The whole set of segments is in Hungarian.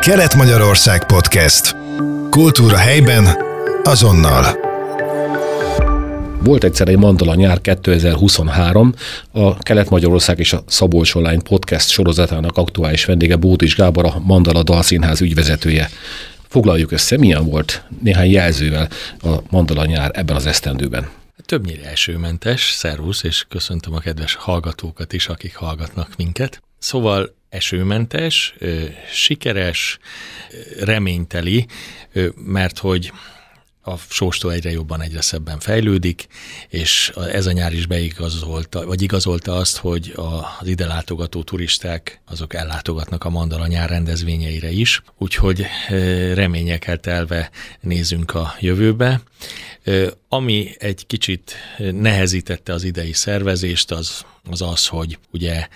Kelet-Magyarország Podcast. Kultúra helyben, azonnal. Volt egyszer egy Mandala nyár 2023, a Kelet-Magyarország és a Szabolcs Online podcast sorozatának aktuális vendége Bótis Gábor, a Mandala Dalszínház ügyvezetője. Foglaljuk össze, milyen volt néhány jelzővel a Mandala nyár ebben az esztendőben. Többnyire esőmentes, szervusz, és köszöntöm a kedves hallgatókat is, akik hallgatnak minket. Szóval esőmentes, sikeres, reményteli, mert hogy a sóstó egyre jobban, egyre szebben fejlődik, és ez a nyár is beigazolta, vagy igazolta azt, hogy az ide látogató turisták, azok ellátogatnak a Mandala nyár rendezvényeire is, úgyhogy reményekkel telve nézünk a jövőbe. Ami egy kicsit nehezítette az idei szervezést, az az, az hogy ugye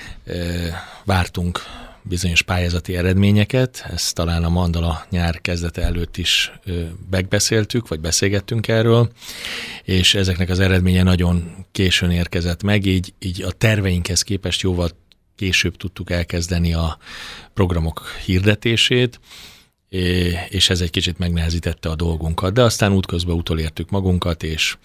vártunk bizonyos pályázati eredményeket, ezt talán a Mandala nyár kezdete előtt is megbeszéltük, vagy beszélgettünk erről, és ezeknek az eredménye nagyon későn érkezett meg, így, így a terveinkhez képest jóval később tudtuk elkezdeni a programok hirdetését, és ez egy kicsit megnehezítette a dolgunkat. De aztán útközben utolértük magunkat, és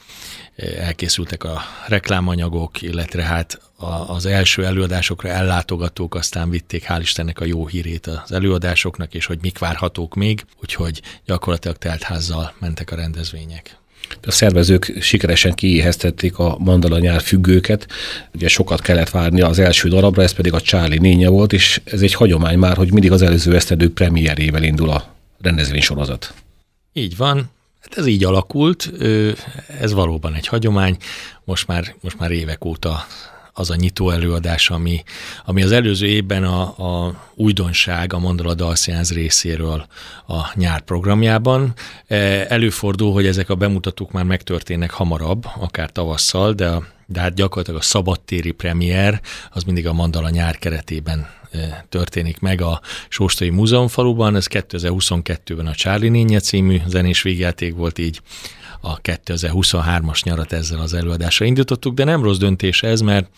elkészültek a reklámanyagok, illetve hát az első előadásokra ellátogatók aztán vitték hál' Istennek a jó hírét az előadásoknak, és hogy mik várhatók még, úgyhogy gyakorlatilag teltházzal mentek a rendezvények. A szervezők sikeresen kiéheztették a Mandala nyár függőket, ugye sokat kellett várni az első darabra, ez pedig a Charlie nénye volt, és ez egy hagyomány már, hogy mindig az előző esztendő premierével indul a rendezvénysorozat. Így van, Hát ez így alakult, ez valóban egy hagyomány, most már, most már évek óta az a nyitó előadás, ami, ami az előző évben a, a újdonság a Mandala Dalszínház részéről a nyár programjában. E, előfordul, hogy ezek a bemutatók már megtörténnek hamarabb, akár tavasszal, de, de hát gyakorlatilag a szabadtéri premier az mindig a Mandala nyár keretében e, történik meg a Sóstai Múzeumfaluban. Ez 2022-ben a Charlie Nénye című zenés végjáték volt így a 2023-as nyarat ezzel az előadásra indítottuk, de nem rossz döntés ez, mert,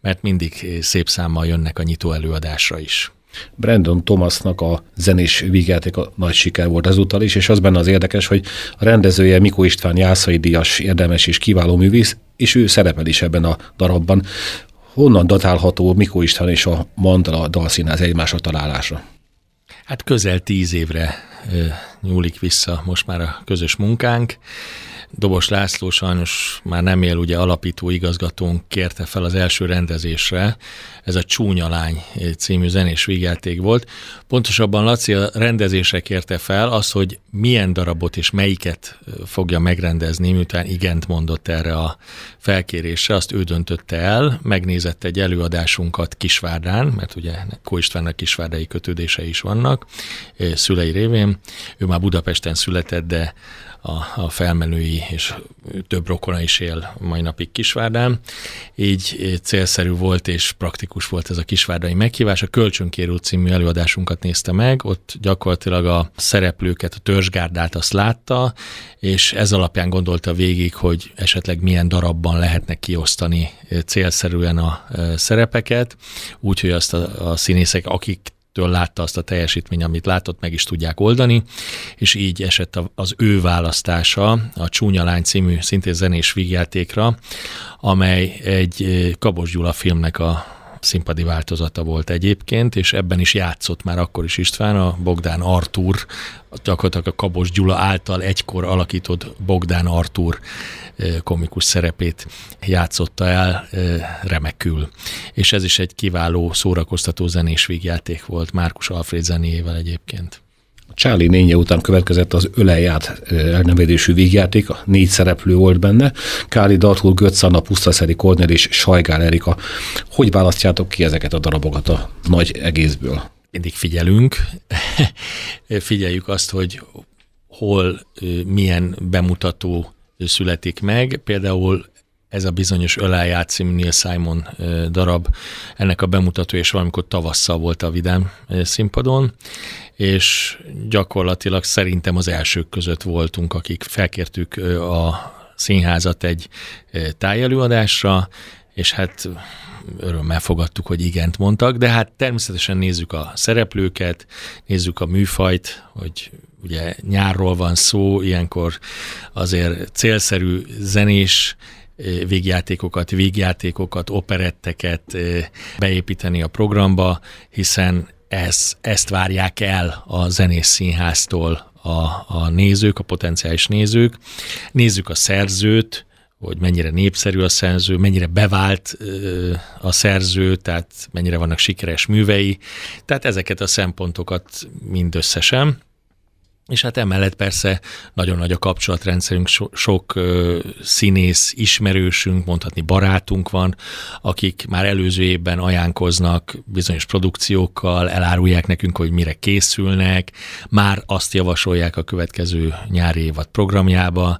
mert mindig szép számmal jönnek a nyitó előadásra is. Brandon Thomasnak a zenés a nagy siker volt ezúttal is, és az benne az érdekes, hogy a rendezője Mikó István Jászai Díjas érdemes és kiváló művész, és ő szerepel is ebben a darabban. Honnan datálható Mikó István és a Mandala dalszínház egymásra találása? Hát közel tíz évre nyúlik vissza most már a közös munkánk. Dobos László sajnos már nem él, ugye alapító igazgatónk kérte fel az első rendezésre, ez a Csúnya Lány című zenés vígjáték volt. Pontosabban Laci a rendezésre kérte fel az, hogy milyen darabot és melyiket fogja megrendezni, miután igent mondott erre a felkérésre, azt ő döntötte el, megnézett egy előadásunkat Kisvárdán, mert ugye Kó Istvánnak kisvárdai kötődései is vannak, szülei révén. Ő már Budapesten született, de a, a felmenői és több rokona is él mai napig Kisvárdán. Így célszerű volt és praktikus volt ez a kisvárdai meghívás. A Kölcsönkérő című előadásunkat nézte meg, ott gyakorlatilag a szereplőket, a törzsgárdát azt látta, és ez alapján gondolta végig, hogy esetleg milyen darabban lehetne kiosztani célszerűen a szerepeket, úgyhogy azt a, a színészek, akik től látta azt a teljesítmény, amit látott, meg is tudják oldani, és így esett az ő választása a Csúnya Lány című szintén zenés vígjátékra, amely egy Kabos Gyula filmnek a színpadi változata volt egyébként, és ebben is játszott már akkor is István, a Bogdán Artúr, gyakorlatilag a Kabos Gyula által egykor alakított Bogdán Artúr komikus szerepét játszotta el remekül. És ez is egy kiváló szórakoztató zenés vígjáték volt Márkus Alfred zenéjével egyébként. Charlie nénye után következett az Öleját elnevedésű vígjáték, négy szereplő volt benne, Káli Dartul, Götz Anna, Pusztaszeri Kornél és Sajgál Erika. Hogy választjátok ki ezeket a darabokat a nagy egészből? Mindig figyelünk, figyeljük azt, hogy hol milyen bemutató születik meg. Például ez a bizonyos Öláját című Neil Simon darab, ennek a bemutató és valamikor tavasszal volt a Vidám színpadon, és gyakorlatilag szerintem az elsők között voltunk, akik felkértük a színházat egy tájelőadásra, és hát örömmel fogadtuk, hogy igent mondtak, de hát természetesen nézzük a szereplőket, nézzük a műfajt, hogy ugye nyárról van szó, ilyenkor azért célszerű zenés végjátékokat, végjátékokat, operetteket beépíteni a programba, hiszen ez, ezt várják el a zenész színháztól a, a nézők, a potenciális nézők. Nézzük a szerzőt, hogy mennyire népszerű a szerző, mennyire bevált a szerző, tehát mennyire vannak sikeres művei. Tehát ezeket a szempontokat mindösszesen. És hát emellett persze nagyon nagy a kapcsolatrendszerünk, so, sok ö, színész, ismerősünk, mondhatni barátunk van, akik már előző évben ajánkoznak bizonyos produkciókkal, elárulják nekünk, hogy mire készülnek, már azt javasolják a következő nyári évad programjába.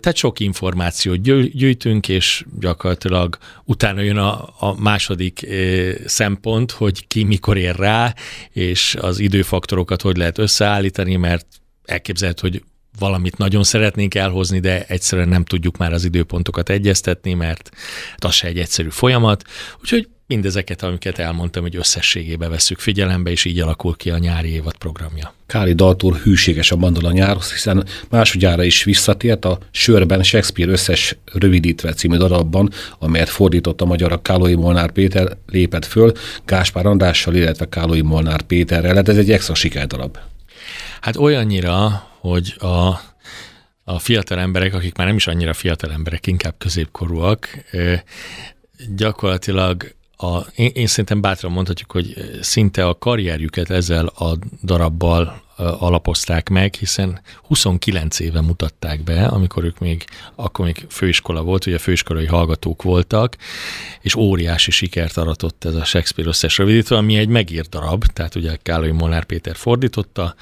Tehát sok információt gyűjtünk, és gyakorlatilag utána jön a, a második ö, szempont, hogy ki mikor ér rá, és az időfaktorokat hogy lehet összeállítani, mert elképzelhető, hogy valamit nagyon szeretnénk elhozni, de egyszerűen nem tudjuk már az időpontokat egyeztetni, mert az se egy egyszerű folyamat. Úgyhogy mindezeket, amiket elmondtam, hogy összességébe veszük figyelembe, és így alakul ki a nyári évad programja. Káli Daltúr hűséges a bandol a nyárhoz, hiszen másodjára is visszatért a Sörben Shakespeare összes rövidítve című darabban, amelyet fordított a magyar Kálói Molnár Péter lépett föl, Gáspár Andrással, illetve Kálói Molnár Péterrel. Hát ez egy extra sikerdarab. Hát olyannyira, hogy a, a fiatal emberek, akik már nem is annyira fiatal emberek, inkább középkorúak, gyakorlatilag a, én, én szerintem bátran mondhatjuk, hogy szinte a karrierjüket ezzel a darabbal alapozták meg, hiszen 29 éve mutatták be, amikor ők még, akkor még főiskola volt, ugye főiskolai hallgatók voltak, és óriási sikert aratott ez a Shakespeare összes rövidítve, ami egy megírt darab, tehát ugye Kállai Molnár Péter fordította,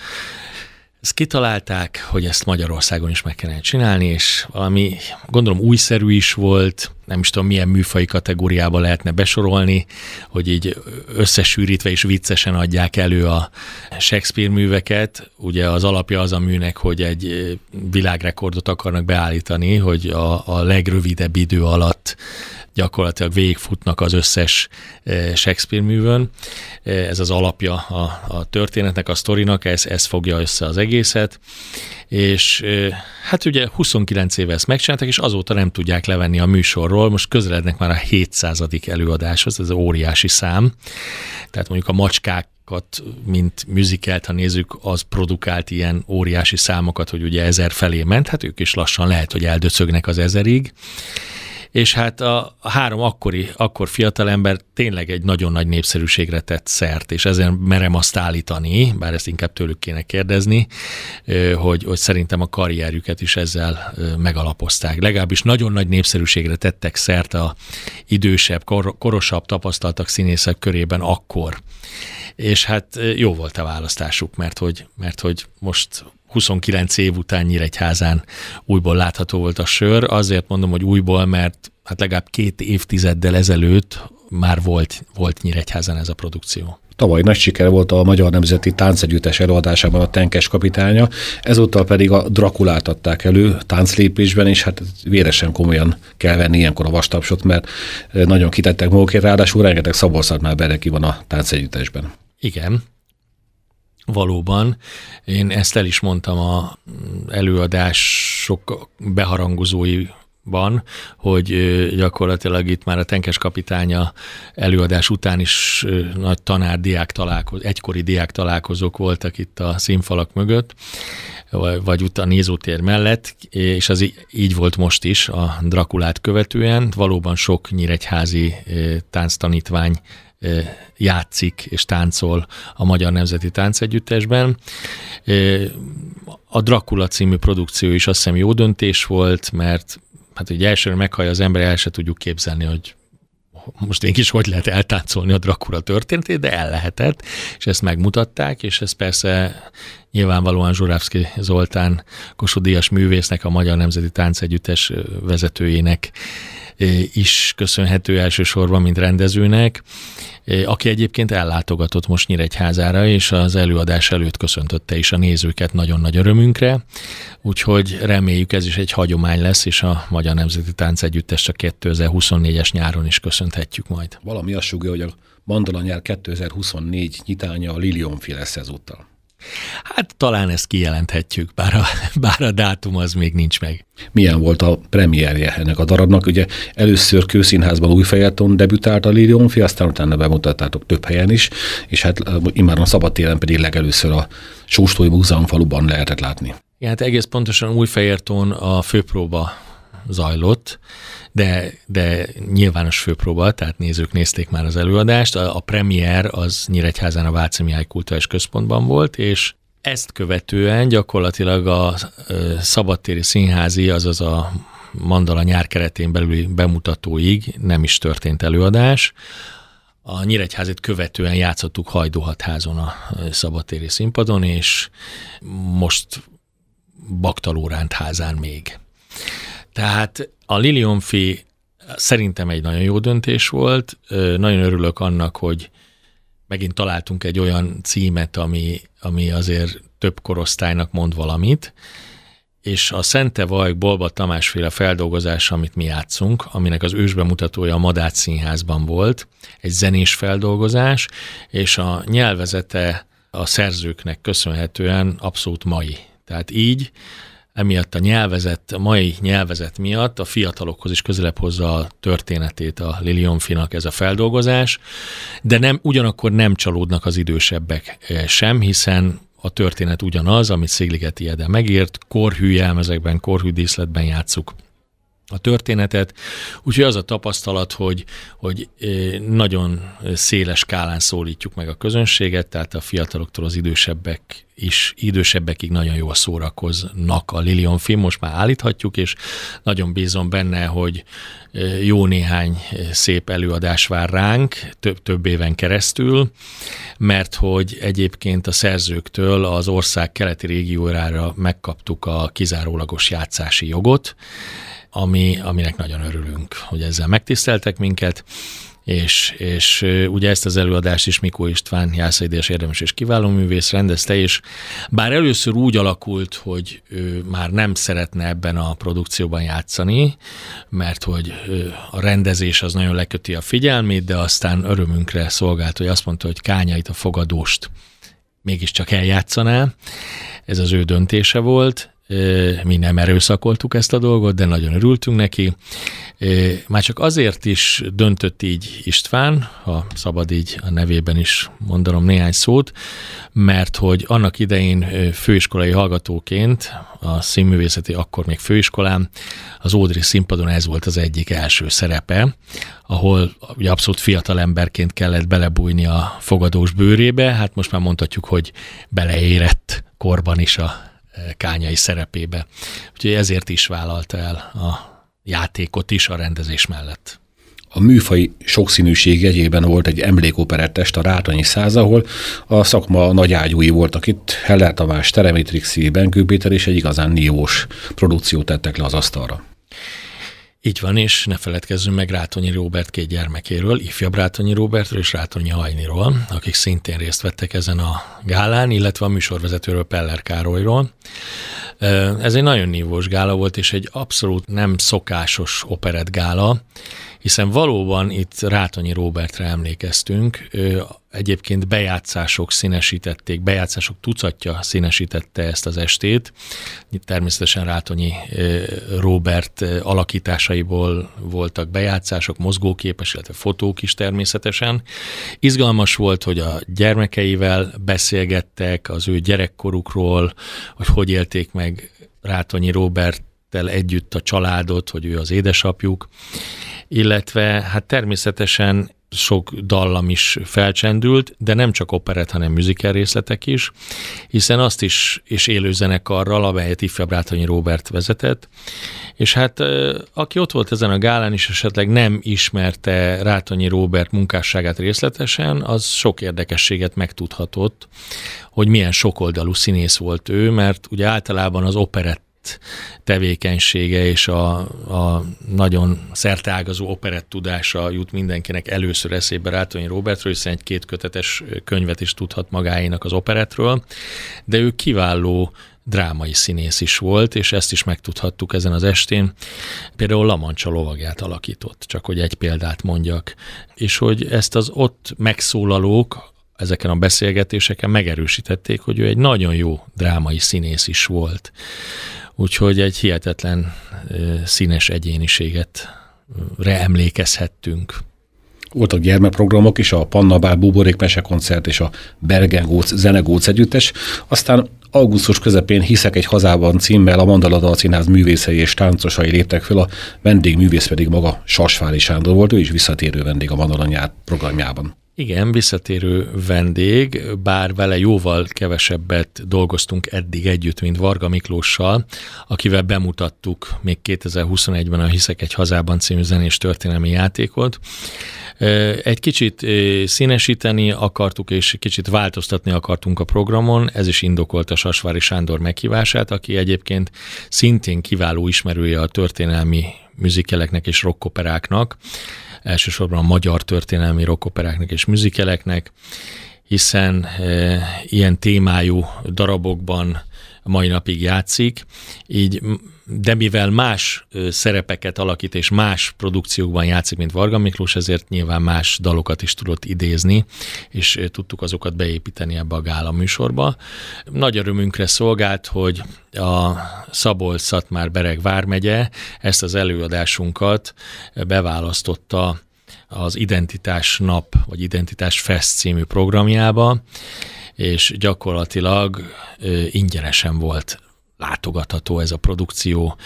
ezt kitalálták, hogy ezt Magyarországon is meg kellene csinálni, és valami, gondolom újszerű is volt, nem is tudom milyen műfai kategóriába lehetne besorolni, hogy így összesűrítve és viccesen adják elő a Shakespeare műveket. Ugye az alapja az a műnek, hogy egy világrekordot akarnak beállítani, hogy a, a legrövidebb idő alatt gyakorlatilag végigfutnak az összes eh, Shakespeare művön. Eh, ez az alapja a, a történetnek, a sztorinak, ez, ez fogja össze az egészet. És eh, hát ugye 29 éve ezt megcsináltak, és azóta nem tudják levenni a műsorról. Most közelednek már a 700. előadáshoz, ez óriási szám. Tehát mondjuk a macskák mint műzikelt, ha nézzük, az produkált ilyen óriási számokat, hogy ugye ezer felé ment, hát ők is lassan lehet, hogy eldöcögnek az ezerig és hát a, három akkori, akkor fiatalember tényleg egy nagyon nagy népszerűségre tett szert, és ezen merem azt állítani, bár ezt inkább tőlük kéne kérdezni, hogy, hogy szerintem a karrierjüket is ezzel megalapozták. Legalábbis nagyon nagy népszerűségre tettek szert a idősebb, kor, korosabb, tapasztaltak színészek körében akkor. És hát jó volt a választásuk, mert hogy, mert hogy most 29 év után Nyíregyházán újból látható volt a sör. Azért mondom, hogy újból, mert hát legalább két évtizeddel ezelőtt már volt, volt Nyíregyházán ez a produkció. Tavaly nagy siker volt a Magyar Nemzeti Táncegyüttes előadásában a Tenkes kapitánya, ezúttal pedig a Drakulát adták elő tánclépésben, és hát véresen komolyan kell venni ilyenkor a vastapsot, mert nagyon kitettek magukért, ráadásul rengeteg szabolszat már Bereki van a táncegyüttesben. Igen, Valóban, én ezt el is mondtam a előadások beharangozói van, hogy gyakorlatilag itt már a tenkes kapitánya előadás után is nagy tanár-diák találkozó, egykori diák találkozók voltak itt a színfalak mögött, vagy ut a nézótér mellett, és az így volt most is a Drakulát követően. Valóban sok nyíregyházi tánctanítvány játszik és táncol a Magyar Nemzeti Táncegyüttesben. A Dracula című produkció is azt hiszem jó döntés volt, mert hát ugye elsőre meghallja az ember, el se tudjuk képzelni, hogy most én is hogy lehet eltáncolni a Dracula történetét, de el lehetett, és ezt megmutatták, és ez persze nyilvánvalóan Zsurávszki Zoltán Kossuth Díjas művésznek, a Magyar Nemzeti Táncegyüttes vezetőjének is köszönhető elsősorban, mint rendezőnek, aki egyébként ellátogatott most Nyíregyházára, és az előadás előtt köszöntötte is a nézőket nagyon nagy örömünkre, úgyhogy reméljük ez is egy hagyomány lesz, és a Magyar Nemzeti Tánc Együttes a 2024-es nyáron is köszönhetjük majd. Valami azt sugja, hogy a Mandala nyár 2024 nyitánya a Lilionfi lesz ezúttal. Hát talán ezt kijelenthetjük, bár a, bár a dátum az még nincs meg. Milyen volt a premierje ennek a darabnak? Ugye először Kőszínházban Újfejeton debütált a Lilionfi, aztán utána bemutattátok több helyen is, és hát immár a szabadtéren pedig legelőször a Sóstói Múzeum faluban lehetett látni. Igen, hát egész pontosan Újfehérton a főpróba zajlott, de, de nyilvános főpróba, tehát nézők nézték már az előadást. A, a premier az Nyíregyházán a Váci Mihály Kulturális Központban volt, és ezt követően gyakorlatilag a szabadtéri színházi, azaz a Mandala nyár keretén belüli bemutatóig nem is történt előadás. A Nyíregyházit követően játszottuk Hajdóhatházon a szabadtéri színpadon, és most Baktalóránt házán még. Tehát a Lilionfi szerintem egy nagyon jó döntés volt. Nagyon örülök annak, hogy megint találtunk egy olyan címet, ami, ami azért több korosztálynak mond valamit, és a Szente Vajk Bolba Tamásféle feldolgozás, amit mi játszunk, aminek az ősbemutatója a Madách Színházban volt, egy zenés feldolgozás, és a nyelvezete a szerzőknek köszönhetően abszolút mai. Tehát így emiatt a nyelvezet, a mai nyelvezet miatt a fiatalokhoz is közelebb hozza a történetét a Lilionfinak ez a feldolgozás, de nem, ugyanakkor nem csalódnak az idősebbek eh, sem, hiszen a történet ugyanaz, amit Szigligeti Ede megírt, korhű jelmezekben, korhű díszletben játszuk a történetet. Úgyhogy az a tapasztalat, hogy, hogy nagyon széles skálán szólítjuk meg a közönséget, tehát a fiataloktól az idősebbek is, idősebbekig nagyon jól szórakoznak a Lilion film, most már állíthatjuk, és nagyon bízom benne, hogy jó néhány szép előadás vár ránk több, több éven keresztül, mert hogy egyébként a szerzőktől az ország keleti régiórára megkaptuk a kizárólagos játszási jogot, ami, aminek nagyon örülünk, hogy ezzel megtiszteltek minket, és, és ugye ezt az előadást is Mikó István, Jászaidés érdemes és kiváló művész rendezte, és bár először úgy alakult, hogy ő már nem szeretne ebben a produkcióban játszani, mert hogy a rendezés az nagyon leköti a figyelmét, de aztán örömünkre szolgált, hogy azt mondta, hogy Kányait a fogadóst mégiscsak eljátszaná. Ez az ő döntése volt, mi nem erőszakoltuk ezt a dolgot, de nagyon örültünk neki. Már csak azért is döntött így István, ha szabad így a nevében is mondanom néhány szót, mert hogy annak idején főiskolai hallgatóként a színművészeti akkor még főiskolán az Ódri színpadon ez volt az egyik első szerepe, ahol ugye abszolút fiatal emberként kellett belebújni a fogadós bőrébe, hát most már mondhatjuk, hogy beleérett korban is a kányai szerepébe. Úgyhogy ezért is vállalta el a játékot is a rendezés mellett. A műfai sokszínűség jegyében volt egy emlékoperettest a Rátonyi száz, ahol a szakma nagy ágyúi voltak itt, Heller Tamás, Teremitrixi, Benkő Péter és egy igazán nívós produkciót tettek le az asztalra. Így van, és ne feledkezzünk meg Rátonyi Róbert két gyermekéről, ifjabb Rátonyi Róbertről és Rátonyi Hajniról, akik szintén részt vettek ezen a gálán, illetve a műsorvezetőről Peller Károlyról. Ez egy nagyon nívós gála volt, és egy abszolút nem szokásos operett gála, hiszen valóban itt Rátonyi Róbertre emlékeztünk, egyébként bejátszások színesítették, bejátszások tucatja színesítette ezt az estét. Természetesen Rátonyi Robert alakításaiból voltak bejátszások, mozgóképes, illetve fotók is természetesen. Izgalmas volt, hogy a gyermekeivel beszélgettek az ő gyerekkorukról, hogy hogy élték meg Rátonyi Robert együtt a családot, hogy ő az édesapjuk, illetve hát természetesen sok dallam is felcsendült, de nem csak operett, hanem musical részletek is, hiszen azt is, és élőzenekarral, amelyet ifjabb Rátonyi Robert vezetett, és hát aki ott volt ezen a gálán is esetleg nem ismerte Rátonyi Robert munkásságát részletesen, az sok érdekességet megtudhatott, hogy milyen sokoldalú színész volt ő, mert ugye általában az operett tevékenysége és a, a nagyon szerteágazó operett tudása jut mindenkinek először eszébe Rátonyi Robertről, hiszen egy két kötetes könyvet is tudhat magáénak az operetről, de ő kiváló drámai színész is volt, és ezt is megtudhattuk ezen az estén. Például Lamancsa lovagját alakított, csak hogy egy példát mondjak. És hogy ezt az ott megszólalók, ezeken a beszélgetéseken megerősítették, hogy ő egy nagyon jó drámai színész is volt. Úgyhogy egy hihetetlen színes egyéniséget reemlékezhettünk. Voltak gyermekprogramok is, a Panna Bál Buborék Mesekoncert és a Bergengóc Zenegóc együttes. Aztán augusztus közepén Hiszek egy hazában címmel a Mandala Dalszínház művészei és táncosai léptek föl, a vendégművész pedig maga Sasvári Sándor volt, ő is visszatérő vendég a Mandala nyár programjában. Igen, visszatérő vendég, bár vele jóval kevesebbet dolgoztunk eddig együtt, mint Varga Miklóssal, akivel bemutattuk még 2021-ben a Hiszek egy hazában című zenés történelmi játékot. Egy kicsit színesíteni akartuk, és kicsit változtatni akartunk a programon, ez is indokolta Sasvári Sándor meghívását, aki egyébként szintén kiváló ismerője a történelmi műzikeleknek és rockoperáknak, elsősorban a magyar történelmi rockoperáknak és műzikeleknek, hiszen e, ilyen témájú darabokban mai napig játszik, így de mivel más szerepeket alakít és más produkciókban játszik, mint Varga Miklós, ezért nyilván más dalokat is tudott idézni, és tudtuk azokat beépíteni ebbe a gála műsorba. Nagy örömünkre szolgált, hogy a Szabolcs-Szatmár Bereg vármegye ezt az előadásunkat beválasztotta az Identitás Nap, vagy Identitás Fest című programjába, és gyakorlatilag ingyenesen volt látogatható ez a produkció,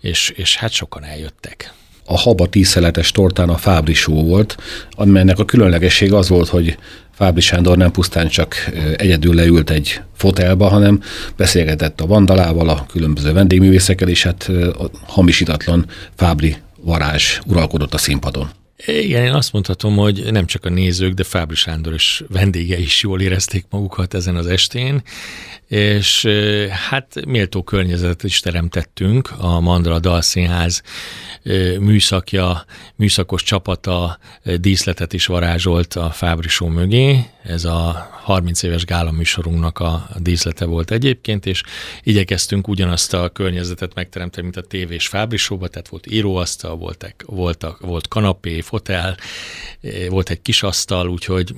és, és hát sokan eljöttek. A haba tízszeletes tortán a Fábri Show volt, amelynek a különlegesség az volt, hogy Fábri Sándor nem pusztán csak egyedül leült egy fotelba, hanem beszélgetett a vandalával, a különböző vendégművészekkel, és hát a hamisítatlan Fábri varázs uralkodott a színpadon. Igen, én azt mondhatom, hogy nem csak a nézők, de Fábri Sándor és vendége is jól érezték magukat ezen az estén, és hát méltó környezetet is teremtettünk. A Mandala Dalszínház műszakja, műszakos csapata díszletet is varázsolt a Fábri Show mögé. Ez a 30 éves gála műsorunknak a díszlete volt egyébként, és igyekeztünk ugyanazt a környezetet megteremteni, mint a tévés Fábri Show-ba, tehát volt íróasztal, voltak, voltak, volt kanapé, fotel, volt egy kis asztal, úgyhogy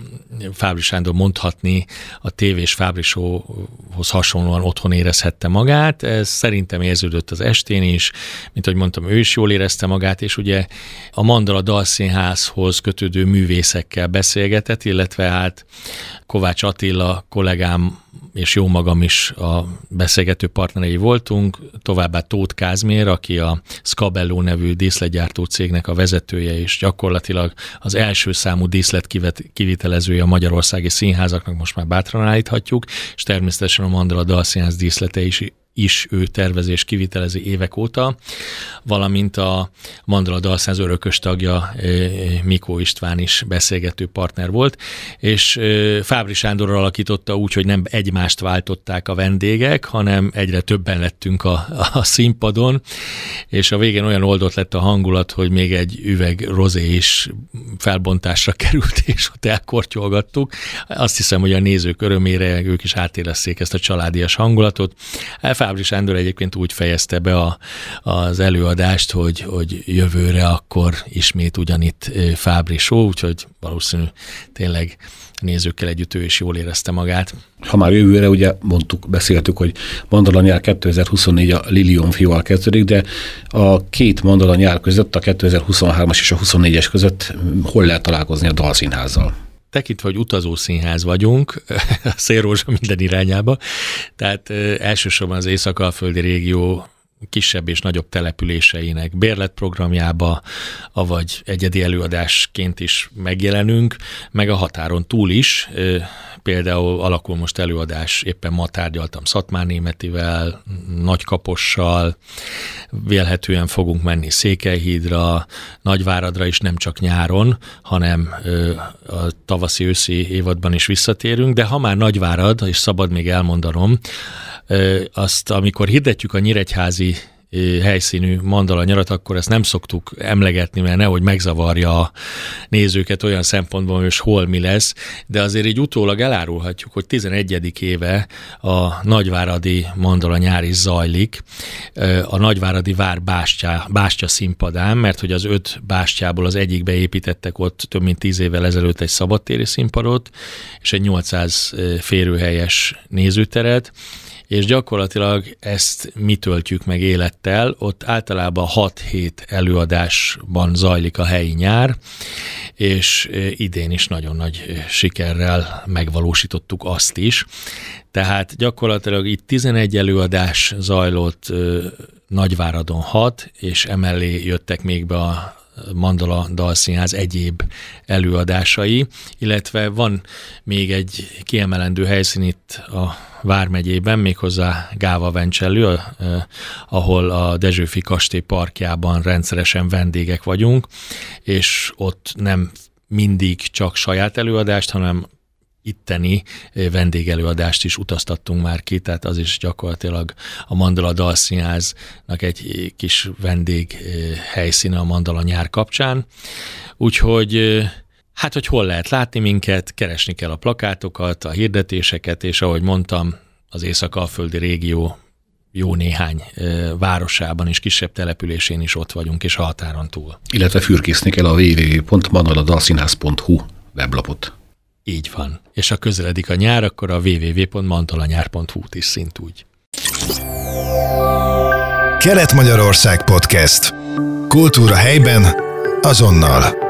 Fábri Sándor mondhatni a tévés Fábri Show-hoz hasonlóan otthon érezhette magát. Ez szerintem érződött az estén is, mint ahogy mondtam, ő is jól érezte magát, és ugye a Mandala Dalszínházhoz kötődő művészekkel beszélgetett, illetve hát Kovács Attila kollégám és jó magam is a beszélgető partnerei voltunk, továbbá Tóth Kázmér, aki a Scabello nevű díszletgyártó cégnek a vezetője, és gyakorlatilag az első számú díszlet kivitelezője a magyarországi színházaknak, most már bátran állíthatjuk, és természetesen a Mandala Dalszínház díszlete is is ő tervezés kivitelezi évek óta, valamint a Mandala Dalszáz örökös tagja Mikó István is beszélgető partner volt, és Fábri Sándor alakította úgy, hogy nem egymást váltották a vendégek, hanem egyre többen lettünk a, a színpadon, és a végén olyan oldott lett a hangulat, hogy még egy üveg rozé is felbontásra került, és ott elkortyolgattuk. Azt hiszem, hogy a nézők örömére ők is átérezték ezt a családias hangulatot. Fábri Sándor egyébként úgy fejezte be a, az előadást, hogy, hogy jövőre akkor ismét ugyanitt Fábri show, úgyhogy valószínű tényleg nézőkkel együtt ő is jól érezte magát. Ha már jövőre, ugye mondtuk, beszéltük, hogy Mandala nyár 2024 a Lilium fiúval kezdődik, de a két Mandala nyár között, a 2023-as és a 24-es között hol lehet találkozni a Dalszínházzal? Tekintve, hogy utazó színház vagyunk, a szélrózsa minden irányába, tehát elsősorban az Észak-Alföldi régió kisebb és nagyobb településeinek bérletprogramjába, avagy egyedi előadásként is megjelenünk, meg a határon túl is. Például alakul most előadás, éppen ma tárgyaltam Szatmár Németivel, Nagykapossal, vélhetően fogunk menni Székelyhídra, Nagyváradra is nem csak nyáron, hanem a tavaszi-őszi évadban is visszatérünk, de ha már Nagyvárad, és szabad még elmondanom, Azt, amikor hirdetjük a Nyíregyházi helyszínű mandala nyarat, akkor ezt nem szoktuk emlegetni, mert nehogy megzavarja a nézőket olyan szempontból, hogy hol mi lesz, de azért így utólag elárulhatjuk, hogy 11. éve a Nagyváradi mandala nyár is zajlik, a Nagyváradi vár bástya, bástya színpadán, mert hogy az öt bástyából az egyikbe építettek ott több mint tíz évvel ezelőtt egy szabadtéri színpadot, és egy 800 férőhelyes nézőteret, és gyakorlatilag ezt mi töltjük meg élettel. Ott általában 6-7 előadásban zajlik a helyi nyár, és idén is nagyon nagy sikerrel megvalósítottuk azt is. Tehát gyakorlatilag itt 11 előadás zajlott, Nagyváradon 6, és emellé jöttek még be a Mandala Dalszínház egyéb előadásai, illetve van még egy kiemelendő helyszín itt a Vármegyében, méghozzá Gáva Vencsellő, ahol a Dezsőfi Kastély parkjában rendszeresen vendégek vagyunk, és ott nem mindig csak saját előadást, hanem itteni vendégelőadást is utaztattunk már ki, tehát az is gyakorlatilag a Mandala Dalszínháznak egy kis vendég helyszíne a Mandala nyár kapcsán. Úgyhogy hát, hogy hol lehet látni minket, keresni kell a plakátokat, a hirdetéseket, és ahogy mondtam, az Észak-Alföldi régió jó néhány városában és kisebb településén is ott vagyunk, és a határon túl. Illetve fürkészni kell a www.manaladalszínház.hu weblapot. Így van. És ha közeledik a nyár, akkor a www.mantalanyár.hu-t is szint úgy. Kelet-Magyarország Podcast. Kultúra helyben, azonnal.